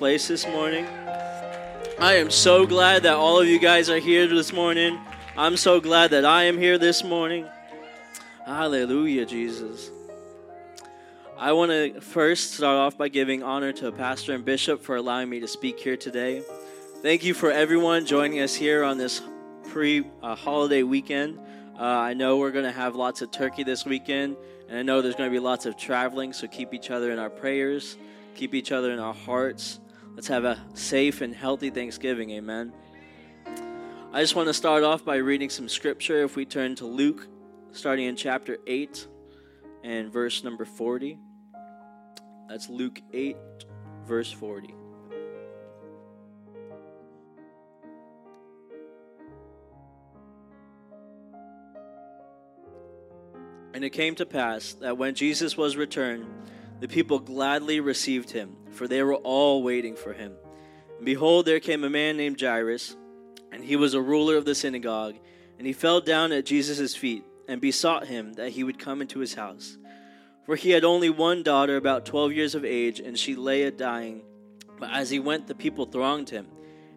place this morning. I am so glad that all of you guys are here this morning. I'm so glad that I am here this morning. Hallelujah, Jesus. I want to first start off by giving honor to Pastor and Bishop for allowing me to speak here today. Thank you for everyone joining us here on this pre uh, holiday weekend. Uh, I know we're going to have lots of turkey this weekend, and I know there's going to be lots of traveling, so keep each other in our prayers, keep each other in our hearts. Let's have a safe and healthy Thanksgiving. Amen. I just want to start off by reading some scripture. If we turn to Luke, starting in chapter 8 and verse number 40. That's Luke 8, verse 40. And it came to pass that when Jesus was returned, the people gladly received him, for they were all waiting for him. And behold, there came a man named Jairus, and he was a ruler of the synagogue, and he fell down at Jesus' feet and besought him that he would come into his house. For he had only one daughter, about twelve years of age, and she lay a dying. But as he went, the people thronged him.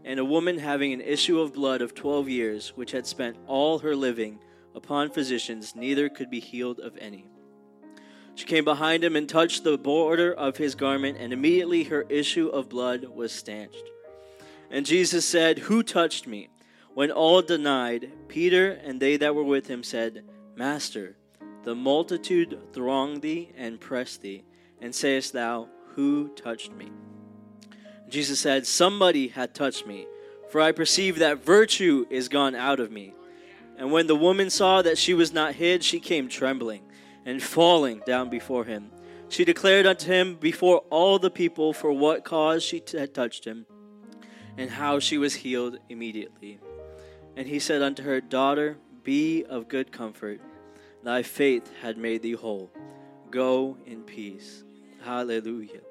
And a woman having an issue of blood of twelve years, which had spent all her living upon physicians, neither could be healed of any. She came behind him and touched the border of his garment, and immediately her issue of blood was stanched. And Jesus said, Who touched me? When all denied, Peter and they that were with him said, Master, the multitude throng thee and press thee, and sayest thou, Who touched me? Jesus said, Somebody hath touched me, for I perceive that virtue is gone out of me. And when the woman saw that she was not hid, she came trembling and falling down before him. She declared unto him before all the people for what cause she had touched him, and how she was healed immediately. And he said unto her, Daughter, be of good comfort. Thy faith had made thee whole. Go in peace. Hallelujah.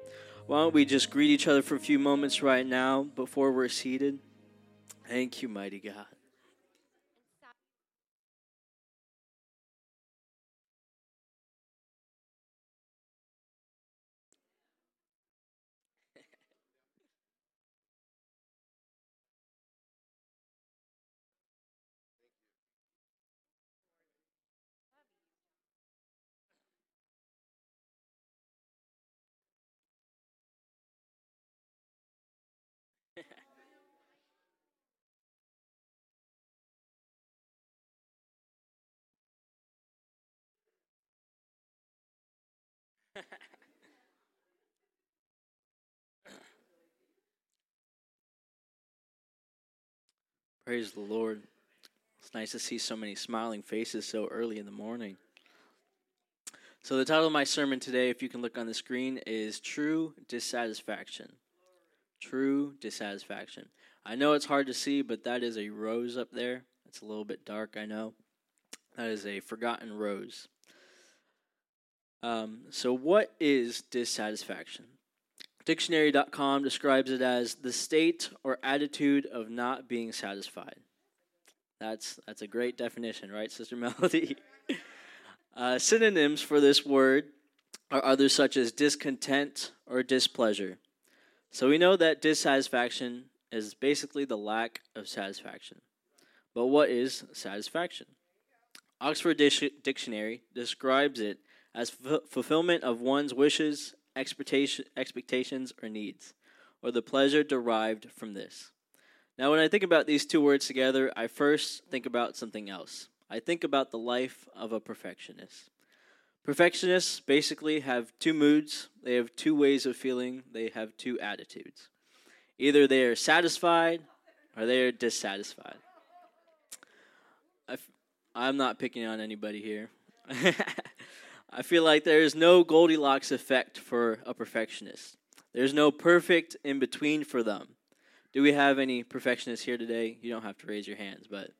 Why don't we just greet each other for a few moments right now before we're seated? Thank you, mighty God. Praise the Lord. It's nice to see so many smiling faces so early in the morning. So, the title of my sermon today, if you can look on the screen, is True Dissatisfaction. True Dissatisfaction. I know it's hard to see, but that is a rose up there. It's a little bit dark, I know. That is a forgotten rose. Um, so, what is dissatisfaction? Dictionary.com describes it as the state or attitude of not being satisfied. That's that's a great definition, right, Sister Melody? uh, synonyms for this word are others such as discontent or displeasure. So we know that dissatisfaction is basically the lack of satisfaction. But what is satisfaction? Oxford Dictionary describes it as f- fulfillment of one's wishes, expectation, expectations, or needs, or the pleasure derived from this. Now, when I think about these two words together, I first think about something else. I think about the life of a perfectionist. Perfectionists basically have two moods, they have two ways of feeling, they have two attitudes. Either they are satisfied or they are dissatisfied. i f- I'm not picking on anybody here. I feel like there is no Goldilocks effect for a perfectionist. There's no perfect in between for them. Do we have any perfectionists here today? You don't have to raise your hands, but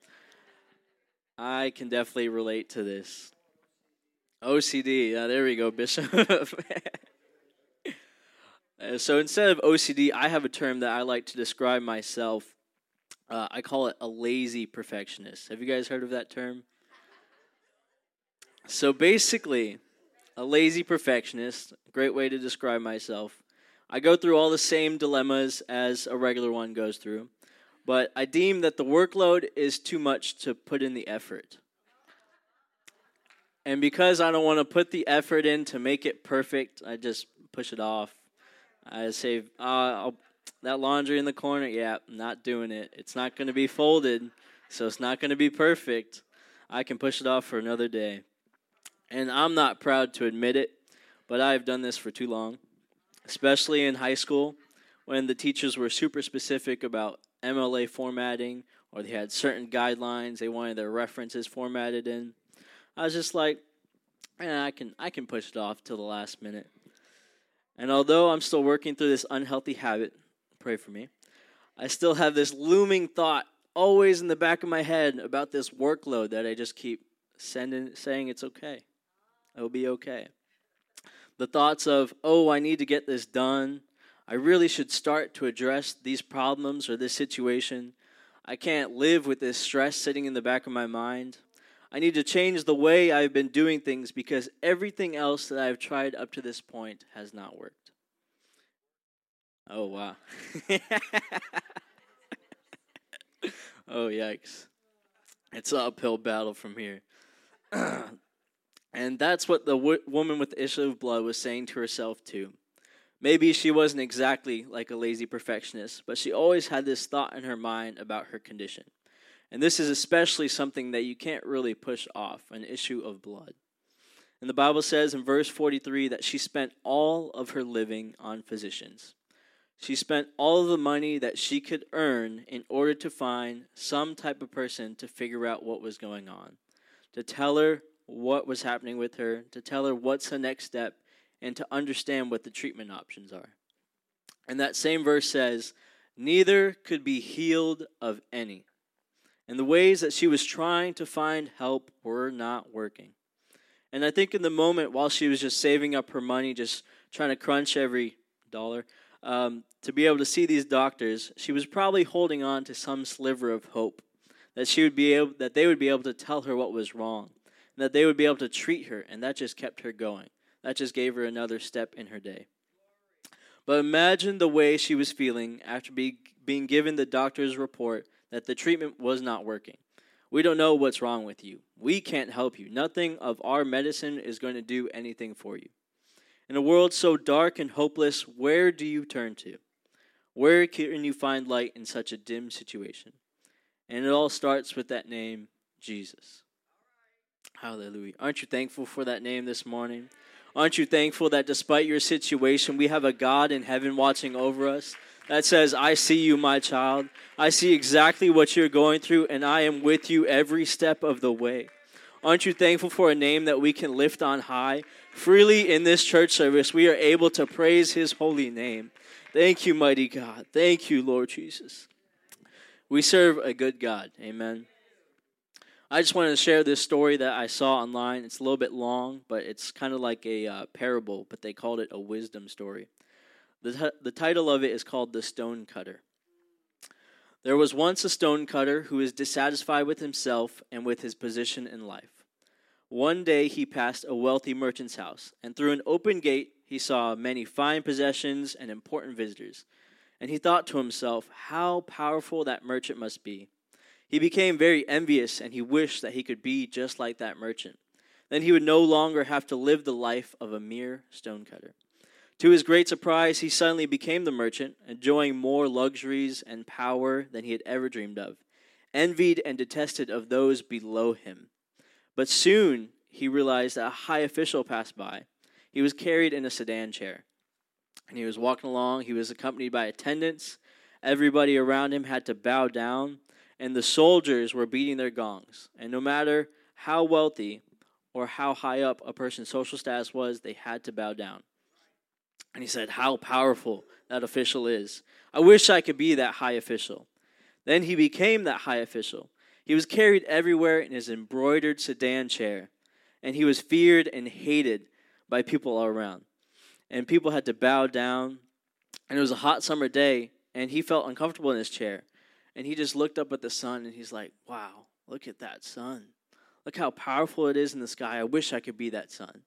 I can definitely relate to this. OCD, there we go, Bishop. Uh, so instead of OCD, I have a term that I like to describe myself. Uh, I call it a lazy perfectionist. Have you guys heard of that term? So basically, a lazy perfectionist, great way to describe myself. I go through all the same dilemmas as a regular one goes through, but I deem that the workload is too much to put in the effort. And because I don't want to put the effort in to make it perfect, I just push it off. I say, uh, that laundry in the corner, yeah, not doing it. It's not going to be folded, so it's not going to be perfect. I can push it off for another day. And I'm not proud to admit it, but I've done this for too long, especially in high school when the teachers were super specific about MLA formatting or they had certain guidelines they wanted their references formatted in. I was just like, I can I can push it off till the last minute. And although I'm still working through this unhealthy habit, pray for me. I still have this looming thought always in the back of my head about this workload that I just keep sending saying it's okay. It'll be okay. The thoughts of, "Oh, I need to get this done. I really should start to address these problems or this situation. I can't live with this stress sitting in the back of my mind. I need to change the way I've been doing things because everything else that I've tried up to this point has not worked. Oh, wow. oh, yikes. It's an uphill battle from here. and that's what the w- woman with the issue of blood was saying to herself, too. Maybe she wasn't exactly like a lazy perfectionist, but she always had this thought in her mind about her condition. And this is especially something that you can't really push off an issue of blood. And the Bible says in verse 43 that she spent all of her living on physicians. She spent all of the money that she could earn in order to find some type of person to figure out what was going on, to tell her what was happening with her, to tell her what's the next step, and to understand what the treatment options are. And that same verse says, Neither could be healed of any and the ways that she was trying to find help were not working. And I think in the moment while she was just saving up her money, just trying to crunch every dollar, um, to be able to see these doctors, she was probably holding on to some sliver of hope that she would be able, that they would be able to tell her what was wrong, and that they would be able to treat her, and that just kept her going. That just gave her another step in her day. But imagine the way she was feeling after be, being given the doctor's report that the treatment was not working. We don't know what's wrong with you. We can't help you. Nothing of our medicine is going to do anything for you. In a world so dark and hopeless, where do you turn to? Where can you find light in such a dim situation? And it all starts with that name, Jesus. Hallelujah. Aren't you thankful for that name this morning? Aren't you thankful that despite your situation, we have a God in heaven watching over us? that says, I see you, my child. I see exactly what you're going through, and I am with you every step of the way. Aren't you thankful for a name that we can lift on high? Freely in this church service, we are able to praise his holy name. Thank you, mighty God. Thank you, Lord Jesus. We serve a good God. Amen. I just wanted to share this story that I saw online. It's a little bit long, but it's kind of like a uh, parable, but they called it a wisdom story. The, t- the title of it is called The Stone Cutter. There was once a stone cutter who was dissatisfied with himself and with his position in life. One day he passed a wealthy merchant's house, and through an open gate he saw many fine possessions and important visitors. And he thought to himself, how powerful that merchant must be. He became very envious, and he wished that he could be just like that merchant. Then he would no longer have to live the life of a mere stonecutter. To his great surprise, he suddenly became the merchant, enjoying more luxuries and power than he had ever dreamed of, envied and detested of those below him. But soon he realized that a high official passed by. He was carried in a sedan chair, and he was walking along. He was accompanied by attendants. Everybody around him had to bow down, and the soldiers were beating their gongs. And no matter how wealthy or how high up a person's social status was, they had to bow down. And he said, How powerful that official is. I wish I could be that high official. Then he became that high official. He was carried everywhere in his embroidered sedan chair, and he was feared and hated by people all around. And people had to bow down. And it was a hot summer day, and he felt uncomfortable in his chair. And he just looked up at the sun, and he's like, Wow, look at that sun. Look how powerful it is in the sky. I wish I could be that sun.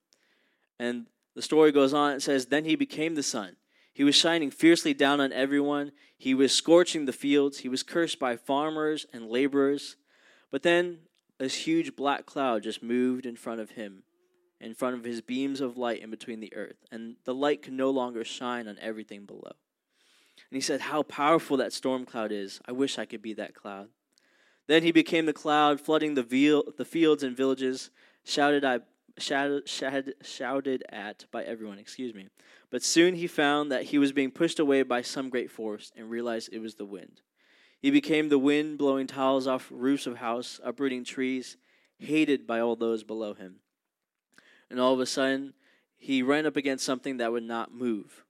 And the story goes on, it says, Then he became the sun. He was shining fiercely down on everyone. He was scorching the fields. He was cursed by farmers and laborers. But then this huge black cloud just moved in front of him, in front of his beams of light in between the earth, and the light could no longer shine on everything below. And he said, How powerful that storm cloud is. I wish I could be that cloud. Then he became the cloud, flooding the, veal, the fields and villages, shouted, I, shouted, shouted, shouted at by everyone, excuse me. But soon he found that he was being pushed away by some great force and realized it was the wind. He became the wind blowing tiles off roofs of houses, uprooting trees, hated by all those below him. And all of a sudden, he ran up against something that would not move.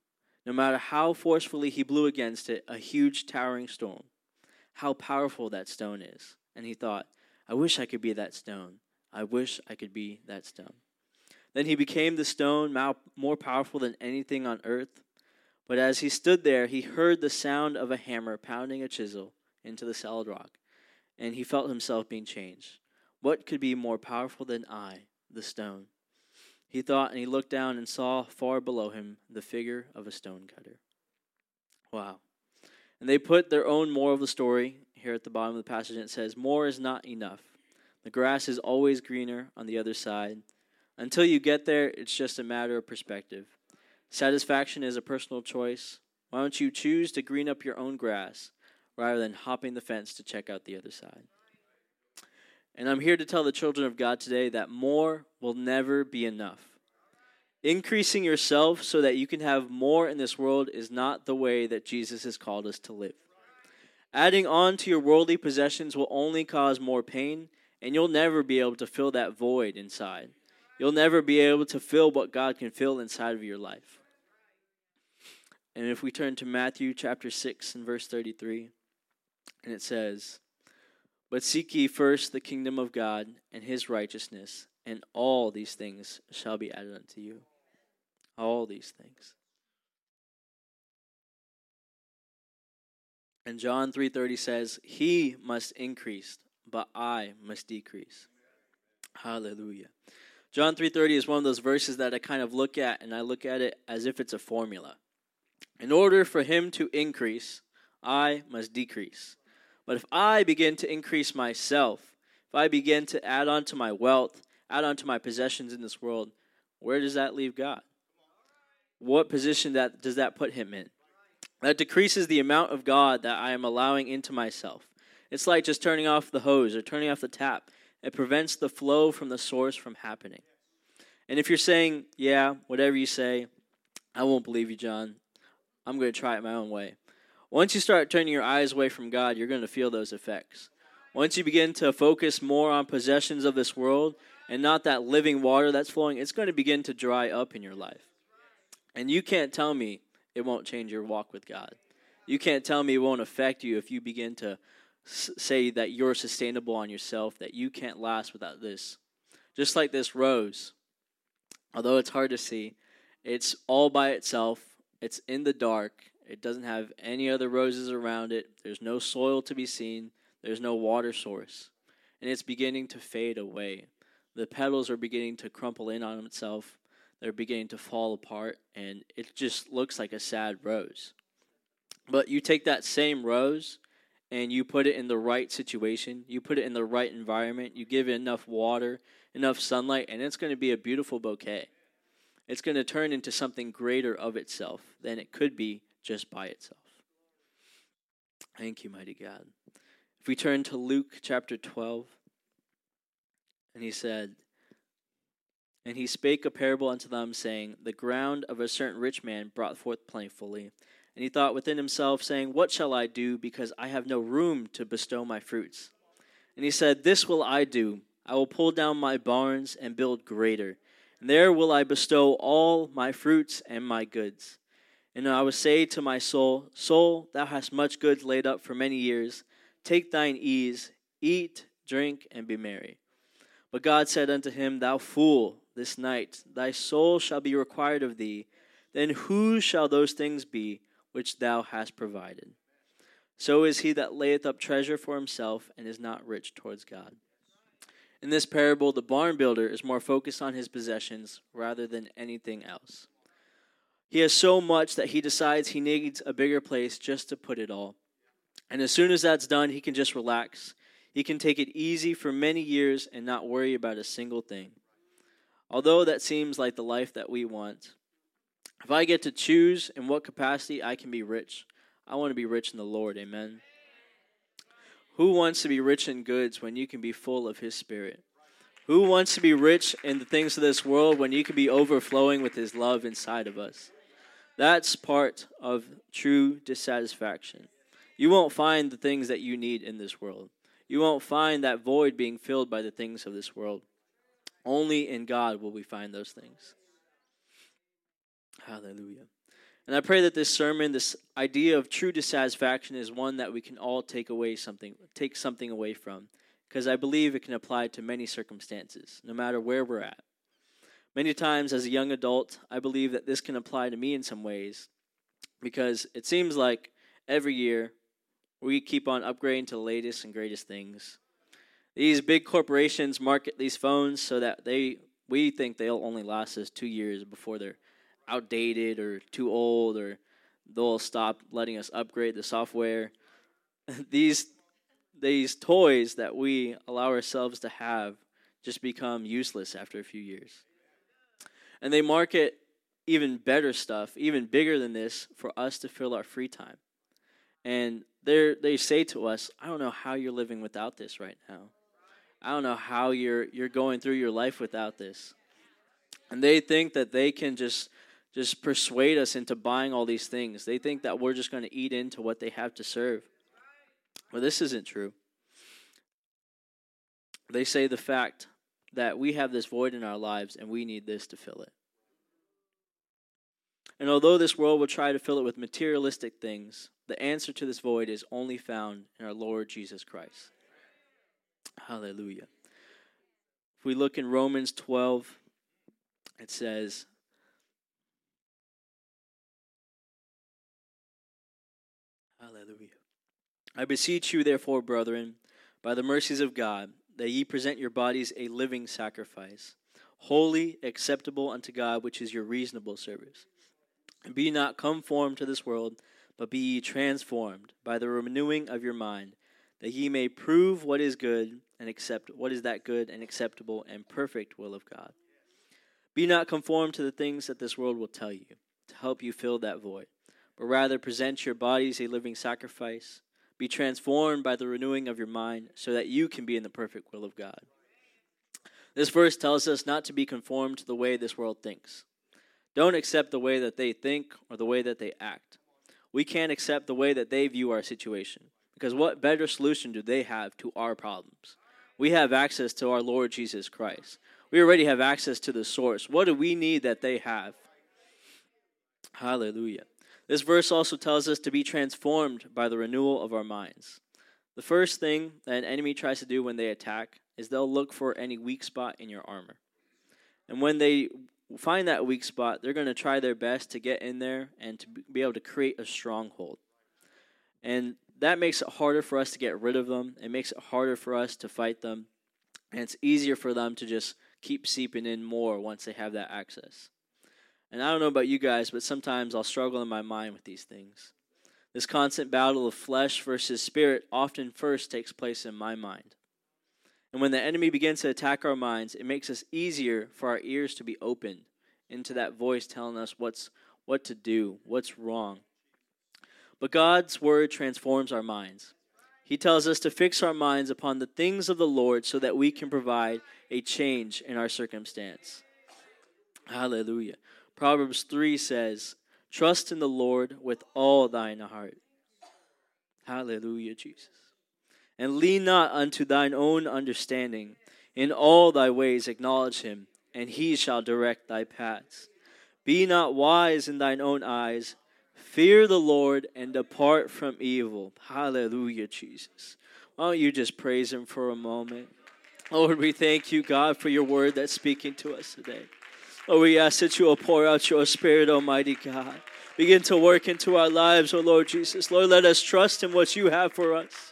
No matter how forcefully he blew against it, a huge towering stone. How powerful that stone is. And he thought, I wish I could be that stone. I wish I could be that stone. Then he became the stone, more powerful than anything on earth. But as he stood there, he heard the sound of a hammer pounding a chisel into the solid rock, and he felt himself being changed. What could be more powerful than I, the stone? He thought, and he looked down and saw far below him the figure of a stone cutter. Wow. And they put their own moral of the story here at the bottom of the passage, and it says, More is not enough. The grass is always greener on the other side. Until you get there, it's just a matter of perspective. Satisfaction is a personal choice. Why don't you choose to green up your own grass rather than hopping the fence to check out the other side. And I'm here to tell the children of God today that more will never be enough. Increasing yourself so that you can have more in this world is not the way that Jesus has called us to live. Adding on to your worldly possessions will only cause more pain, and you'll never be able to fill that void inside. You'll never be able to fill what God can fill inside of your life. And if we turn to Matthew chapter 6 and verse 33, and it says, But seek ye first the kingdom of God and his righteousness, and all these things shall be added unto you. All these things. And John 3:30 says, "He must increase, but I must decrease." Hallelujah. John 3:30 is one of those verses that I kind of look at and I look at it as if it's a formula. In order for him to increase, I must decrease. But if I begin to increase myself, if I begin to add on to my wealth, add on to my possessions in this world, where does that leave God? What position that does that put him in? That decreases the amount of God that I am allowing into myself. It's like just turning off the hose or turning off the tap. It prevents the flow from the source from happening. And if you're saying, yeah, whatever you say, I won't believe you, John. I'm going to try it my own way. Once you start turning your eyes away from God, you're going to feel those effects. Once you begin to focus more on possessions of this world and not that living water that's flowing, it's going to begin to dry up in your life. And you can't tell me it won't change your walk with God. You can't tell me it won't affect you if you begin to say that you're sustainable on yourself, that you can't last without this. Just like this rose, although it's hard to see, it's all by itself, it's in the dark, it doesn't have any other roses around it. There's no soil to be seen. There's no water source. And it's beginning to fade away. The petals are beginning to crumple in on itself. They're beginning to fall apart, and it just looks like a sad rose. But you take that same rose and you put it in the right situation, you put it in the right environment, you give it enough water, enough sunlight, and it's going to be a beautiful bouquet. It's going to turn into something greater of itself than it could be just by itself. Thank you, mighty God. If we turn to Luke chapter 12, and he said, And he spake a parable unto them, saying, The ground of a certain rich man brought forth plentifully. And he thought within himself, saying, What shall I do, because I have no room to bestow my fruits? And he said, This will I do. I will pull down my barns and build greater, and there will I bestow all my fruits and my goods. And I will say to my soul, Soul, thou hast much goods laid up for many years. Take thine ease, eat, drink, and be merry. But God said unto him, Thou fool, this night thy soul shall be required of thee. Then whose shall those things be which thou hast provided? So is he that layeth up treasure for himself and is not rich towards God. In this parable, the barn builder is more focused on his possessions rather than anything else. He has so much that he decides he needs a bigger place just to put it all. And as soon as that's done, he can just relax. He can take it easy for many years and not worry about a single thing. Although that seems like the life that we want, if I get to choose in what capacity I can be rich, I want to be rich in the Lord. Amen. Who wants to be rich in goods when you can be full of His Spirit? Who wants to be rich in the things of this world when you can be overflowing with His love inside of us? That's part of true dissatisfaction. You won't find the things that you need in this world. You won't find that void being filled by the things of this world. Only in God will we find those things. Hallelujah. And I pray that this sermon, this idea of true dissatisfaction, is one that we can all take away something, take something away from, because I believe it can apply to many circumstances, no matter where we're at. Many times, as a young adult, I believe that this can apply to me in some ways, because it seems like every year we keep on upgrading to the latest and greatest things. These big corporations market these phones so that they we think they'll only last us two years before they're outdated or too old or they'll stop letting us upgrade the software. these these toys that we allow ourselves to have just become useless after a few years. And they market even better stuff, even bigger than this, for us to fill our free time. And they they say to us, I don't know how you're living without this right now. I don't know how you're you're going through your life without this. And they think that they can just just persuade us into buying all these things. They think that we're just going to eat into what they have to serve. Well, this isn't true. They say the fact that we have this void in our lives and we need this to fill it. And although this world will try to fill it with materialistic things, the answer to this void is only found in our Lord Jesus Christ. Hallelujah. If we look in Romans 12, it says, Hallelujah. I beseech you, therefore, brethren, by the mercies of God, that ye present your bodies a living sacrifice, holy, acceptable unto God, which is your reasonable service. And be not conformed to this world, but be ye transformed by the renewing of your mind, that ye may prove what is good and accept what is that good and acceptable and perfect will of God. Be not conformed to the things that this world will tell you to help you fill that void, but rather present your bodies a living sacrifice. Be transformed by the renewing of your mind so that you can be in the perfect will of God. This verse tells us not to be conformed to the way this world thinks. Don't accept the way that they think or the way that they act. We can't accept the way that they view our situation because what better solution do they have to our problems? we have access to our Lord Jesus Christ. We already have access to the source. What do we need that they have? Hallelujah. This verse also tells us to be transformed by the renewal of our minds. The first thing that an enemy tries to do when they attack is they'll look for any weak spot in your armor. And when they find that weak spot, they're going to try their best to get in there and to be able to create a stronghold. And that makes it harder for us to get rid of them. It makes it harder for us to fight them. And it's easier for them to just keep seeping in more once they have that access. And I don't know about you guys, but sometimes I'll struggle in my mind with these things. This constant battle of flesh versus spirit often first takes place in my mind. And when the enemy begins to attack our minds, it makes us easier for our ears to be opened into that voice telling us what's what to do, what's wrong. But God's word transforms our minds. He tells us to fix our minds upon the things of the Lord so that we can provide a change in our circumstance. Hallelujah. Proverbs 3 says, Trust in the Lord with all thine heart. Hallelujah, Jesus. And lean not unto thine own understanding. In all thy ways acknowledge him, and he shall direct thy paths. Be not wise in thine own eyes. Fear the Lord and depart from evil. Hallelujah, Jesus. Why don't you just praise Him for a moment? Lord, we thank you, God, for your word that's speaking to us today. Lord, we ask that you will pour out your spirit, Almighty God. Begin to work into our lives, oh Lord Jesus. Lord, let us trust in what you have for us.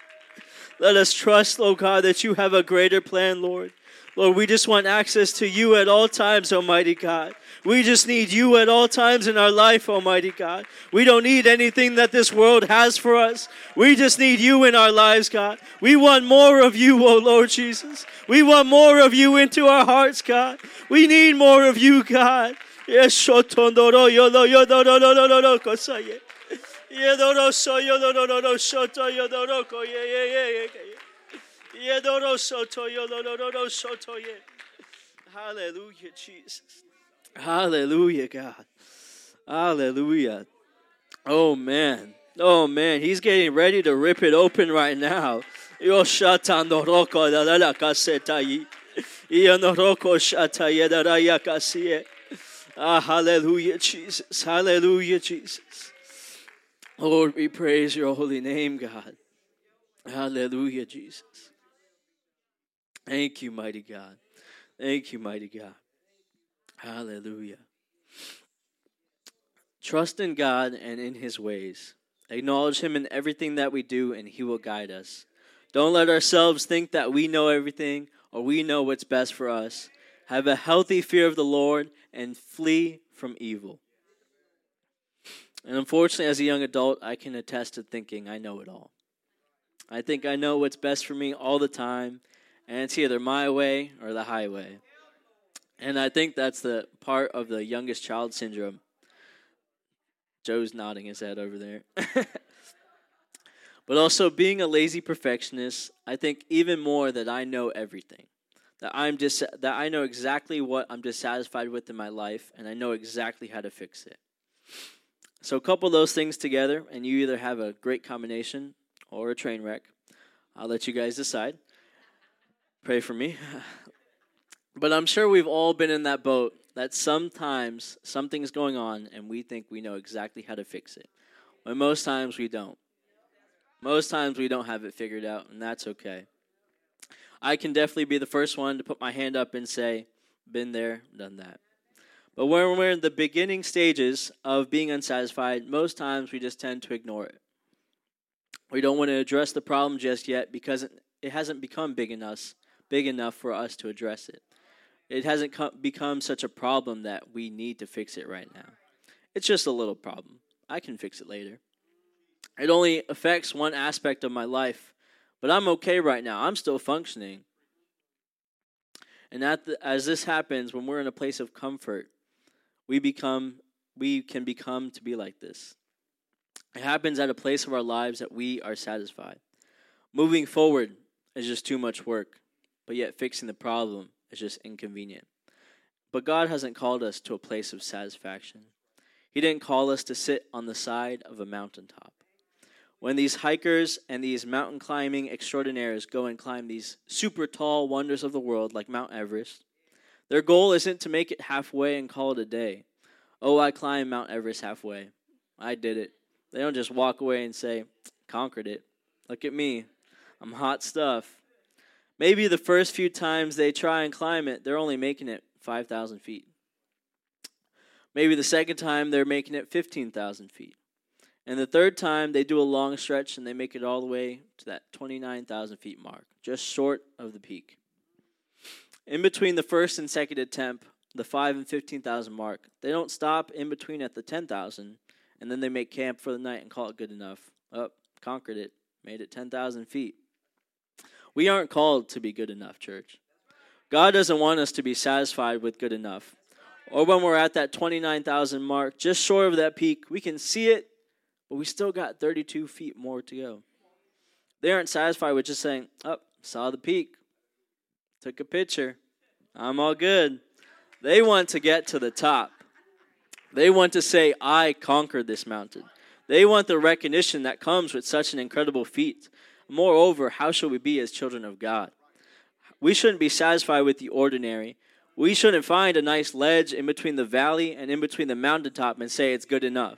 Let us trust, oh God, that you have a greater plan, Lord. Lord, we just want access to you at all times, Almighty God. We just need you at all times in our life, Almighty God. We don't need anything that this world has for us. We just need you in our lives, God. We want more of you, oh Lord Jesus. We want more of you into our hearts, God. We need more of you, God. Yes, Hallelujah, Jesus. Hallelujah, God. Hallelujah. Oh, man. Oh, man. He's getting ready to rip it open right now. Ah, hallelujah, Jesus. Hallelujah, Jesus. Lord, we praise your holy name, God. Hallelujah, Jesus. Thank you, mighty God. Thank you, mighty God. Hallelujah. Trust in God and in his ways. Acknowledge him in everything that we do, and he will guide us. Don't let ourselves think that we know everything or we know what's best for us. Have a healthy fear of the Lord and flee from evil. And unfortunately, as a young adult, I can attest to thinking I know it all. I think I know what's best for me all the time, and it's either my way or the highway. And I think that's the part of the youngest child syndrome. Joe's nodding his head over there. but also being a lazy perfectionist, I think even more that I know everything. That I'm dis- that I know exactly what I'm dissatisfied with in my life and I know exactly how to fix it. So couple those things together and you either have a great combination or a train wreck. I'll let you guys decide. Pray for me. but I'm sure we've all been in that boat that sometimes something's going on and we think we know exactly how to fix it. When most times we don't. Most times we don't have it figured out, and that's okay. I can definitely be the first one to put my hand up and say, been there, done that. But when we're in the beginning stages of being unsatisfied, most times we just tend to ignore it. We don't want to address the problem just yet because it hasn't become big enough big enough for us to address it. It hasn't come, become such a problem that we need to fix it right now. It's just a little problem. I can fix it later. It only affects one aspect of my life, but I'm okay right now. I'm still functioning. And the, as this happens, when we're in a place of comfort, we become we can become to be like this. It happens at a place of our lives that we are satisfied. Moving forward is just too much work but yet fixing the problem is just inconvenient. But God hasn't called us to a place of satisfaction. He didn't call us to sit on the side of a mountaintop. When these hikers and these mountain climbing extraordinaires go and climb these super tall wonders of the world like Mount Everest, their goal isn't to make it halfway and call it a day. Oh, I climbed Mount Everest halfway. I did it. They don't just walk away and say, conquered it. Look at me. I'm hot stuff. Maybe the first few times they try and climb it, they're only making it 5,000 feet. Maybe the second time they're making it 15,000 feet. And the third time they do a long stretch and they make it all the way to that 29,000 feet mark, just short of the peak. In between the first and second attempt, the 5 and 15,000 mark, they don't stop in between at the 10,000 and then they make camp for the night and call it good enough. Up, oh, conquered it, made it 10,000 feet. We aren't called to be good enough, church. God doesn't want us to be satisfied with good enough. Or when we're at that 29,000 mark, just short of that peak, we can see it, but we still got 32 feet more to go. They aren't satisfied with just saying, Oh, saw the peak, took a picture, I'm all good. They want to get to the top. They want to say, I conquered this mountain. They want the recognition that comes with such an incredible feat. Moreover, how shall we be as children of God? We shouldn't be satisfied with the ordinary. We shouldn't find a nice ledge in between the valley and in between the mountaintop and say it's good enough.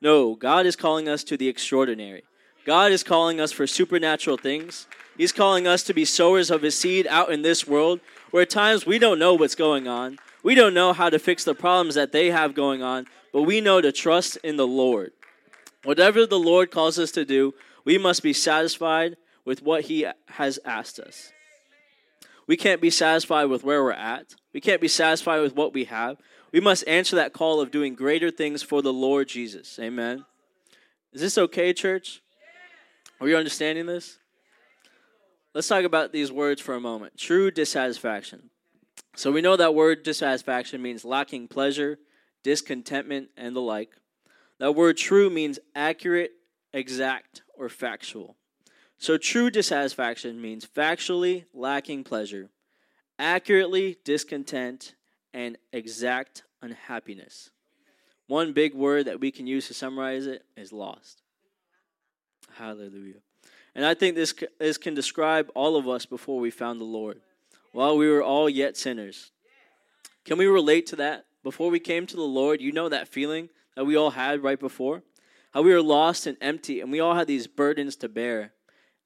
No, God is calling us to the extraordinary. God is calling us for supernatural things. He's calling us to be sowers of His seed out in this world where at times we don't know what's going on. We don't know how to fix the problems that they have going on, but we know to trust in the Lord. Whatever the Lord calls us to do, we must be satisfied with what He has asked us. We can't be satisfied with where we're at. We can't be satisfied with what we have. We must answer that call of doing greater things for the Lord Jesus. Amen. Is this okay, church? Are you understanding this? Let's talk about these words for a moment. True dissatisfaction. So we know that word dissatisfaction means lacking pleasure, discontentment, and the like. That word true means accurate, exact, or factual. So true dissatisfaction means factually lacking pleasure, accurately discontent, and exact unhappiness. One big word that we can use to summarize it is lost. Hallelujah. And I think this, this can describe all of us before we found the Lord, while we were all yet sinners. Can we relate to that? Before we came to the Lord, you know that feeling that we all had right before? How we were lost and empty, and we all had these burdens to bear,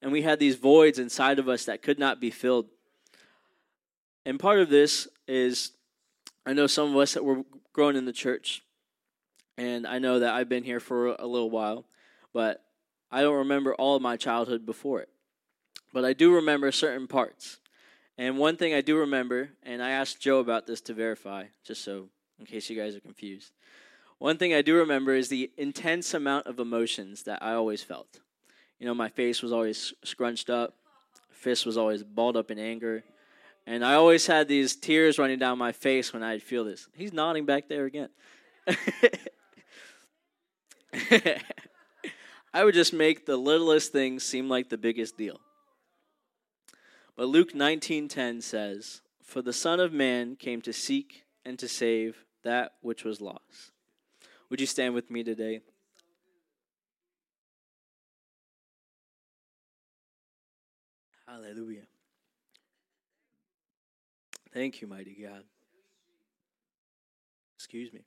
and we had these voids inside of us that could not be filled. And part of this is I know some of us that were growing in the church, and I know that I've been here for a little while, but I don't remember all of my childhood before it. But I do remember certain parts. And one thing I do remember, and I asked Joe about this to verify, just so in case you guys are confused. One thing I do remember is the intense amount of emotions that I always felt. You know, my face was always scrunched up, fist was always balled up in anger, and I always had these tears running down my face when I'd feel this. He's nodding back there again. I would just make the littlest things seem like the biggest deal. But Luke 19:10 says, "For the Son of Man came to seek and to save that which was lost." Would you stand with me today? Hallelujah. Thank you, mighty God. Excuse me.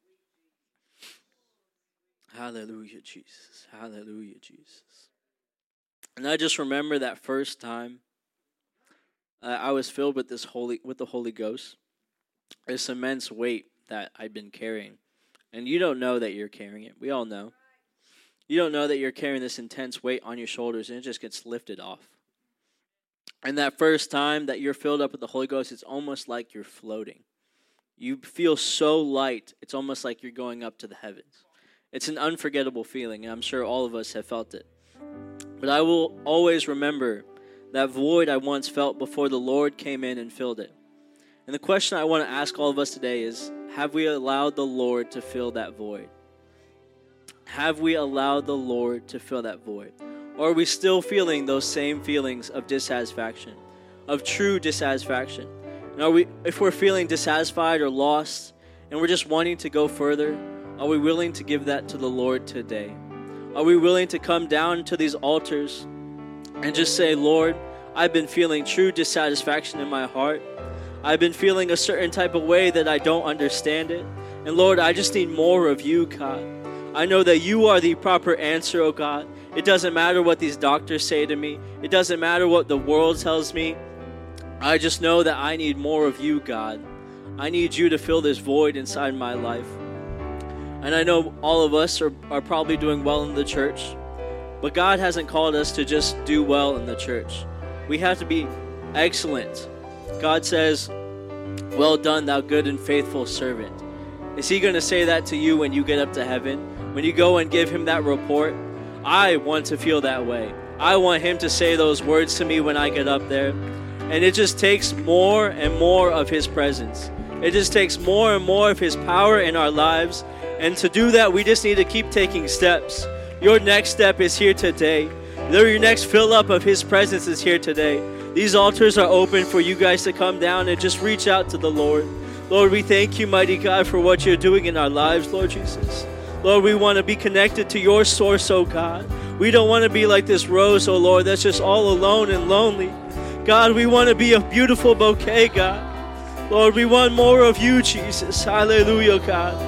Hallelujah, Jesus. Hallelujah, Jesus. And I just remember that first time uh, I was filled with this holy with the Holy Ghost. This immense weight that I'd been carrying. And you don't know that you're carrying it. We all know. You don't know that you're carrying this intense weight on your shoulders and it just gets lifted off. And that first time that you're filled up with the Holy Ghost, it's almost like you're floating. You feel so light, it's almost like you're going up to the heavens. It's an unforgettable feeling, and I'm sure all of us have felt it. But I will always remember that void I once felt before the Lord came in and filled it. And the question I want to ask all of us today is Have we allowed the Lord to fill that void? Have we allowed the Lord to fill that void? Or are we still feeling those same feelings of dissatisfaction, of true dissatisfaction? And are we, if we're feeling dissatisfied or lost, and we're just wanting to go further, are we willing to give that to the Lord today? Are we willing to come down to these altars and just say, Lord, I've been feeling true dissatisfaction in my heart. I've been feeling a certain type of way that I don't understand it. And Lord, I just need more of you, God. I know that you are the proper answer, oh God. It doesn't matter what these doctors say to me, it doesn't matter what the world tells me. I just know that I need more of you, God. I need you to fill this void inside my life. And I know all of us are, are probably doing well in the church, but God hasn't called us to just do well in the church. We have to be excellent. God says, Well done, thou good and faithful servant. Is He going to say that to you when you get up to heaven? When you go and give Him that report? I want to feel that way. I want Him to say those words to me when I get up there. And it just takes more and more of His presence. It just takes more and more of His power in our lives. And to do that, we just need to keep taking steps. Your next step is here today. Your next fill up of His presence is here today. These altars are open for you guys to come down and just reach out to the Lord. Lord, we thank you, mighty God, for what you're doing in our lives, Lord Jesus. Lord, we want to be connected to your source, oh God. We don't want to be like this rose, oh Lord, that's just all alone and lonely. God, we want to be a beautiful bouquet, God. Lord, we want more of you, Jesus. Hallelujah, God.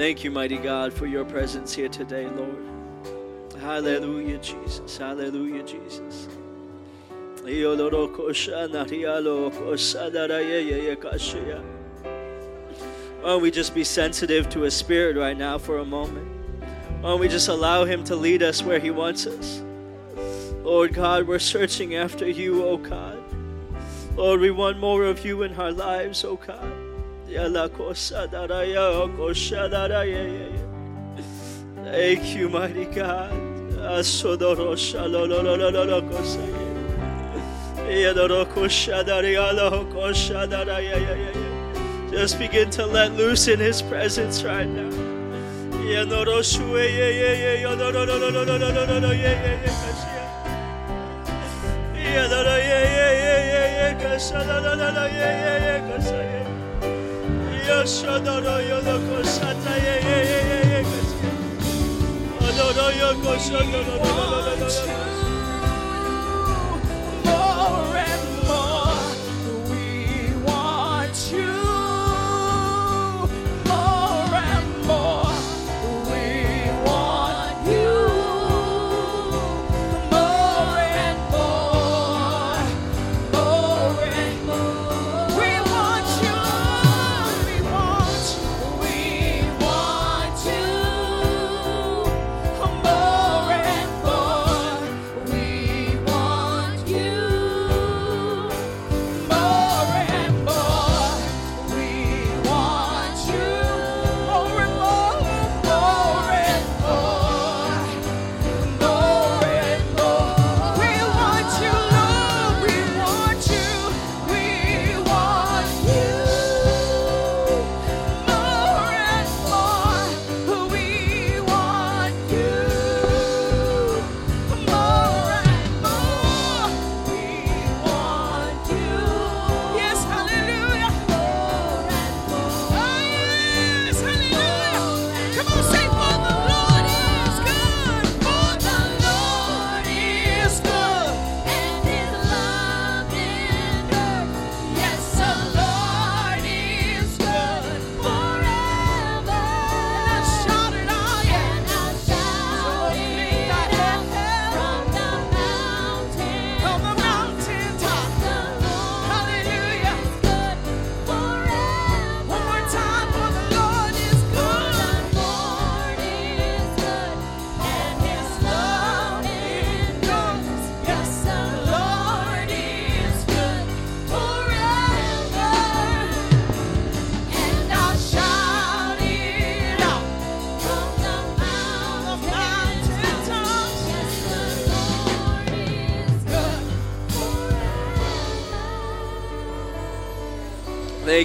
Thank you, mighty God, for your presence here today, Lord. Hallelujah, Jesus. Hallelujah, Jesus. Don't we just be sensitive to His Spirit right now for a moment? Why don't we just allow Him to lead us where He wants us? Lord God, we're searching after you, oh God. Lord, we want more of you in our lives, oh God. Thank you, mighty God. Just begin to let loose in His presence right now. شدارایا لکوشتا یه یه یه یه یه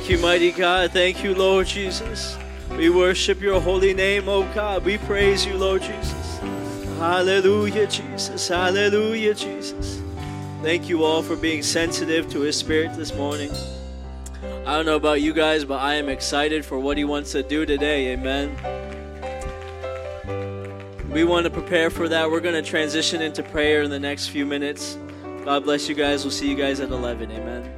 Thank you, mighty God. Thank you, Lord Jesus. We worship your holy name, oh God. We praise you, Lord Jesus. Hallelujah, Jesus. Hallelujah, Jesus. Thank you all for being sensitive to his spirit this morning. I don't know about you guys, but I am excited for what he wants to do today. Amen. We want to prepare for that. We're going to transition into prayer in the next few minutes. God bless you guys. We'll see you guys at 11. Amen.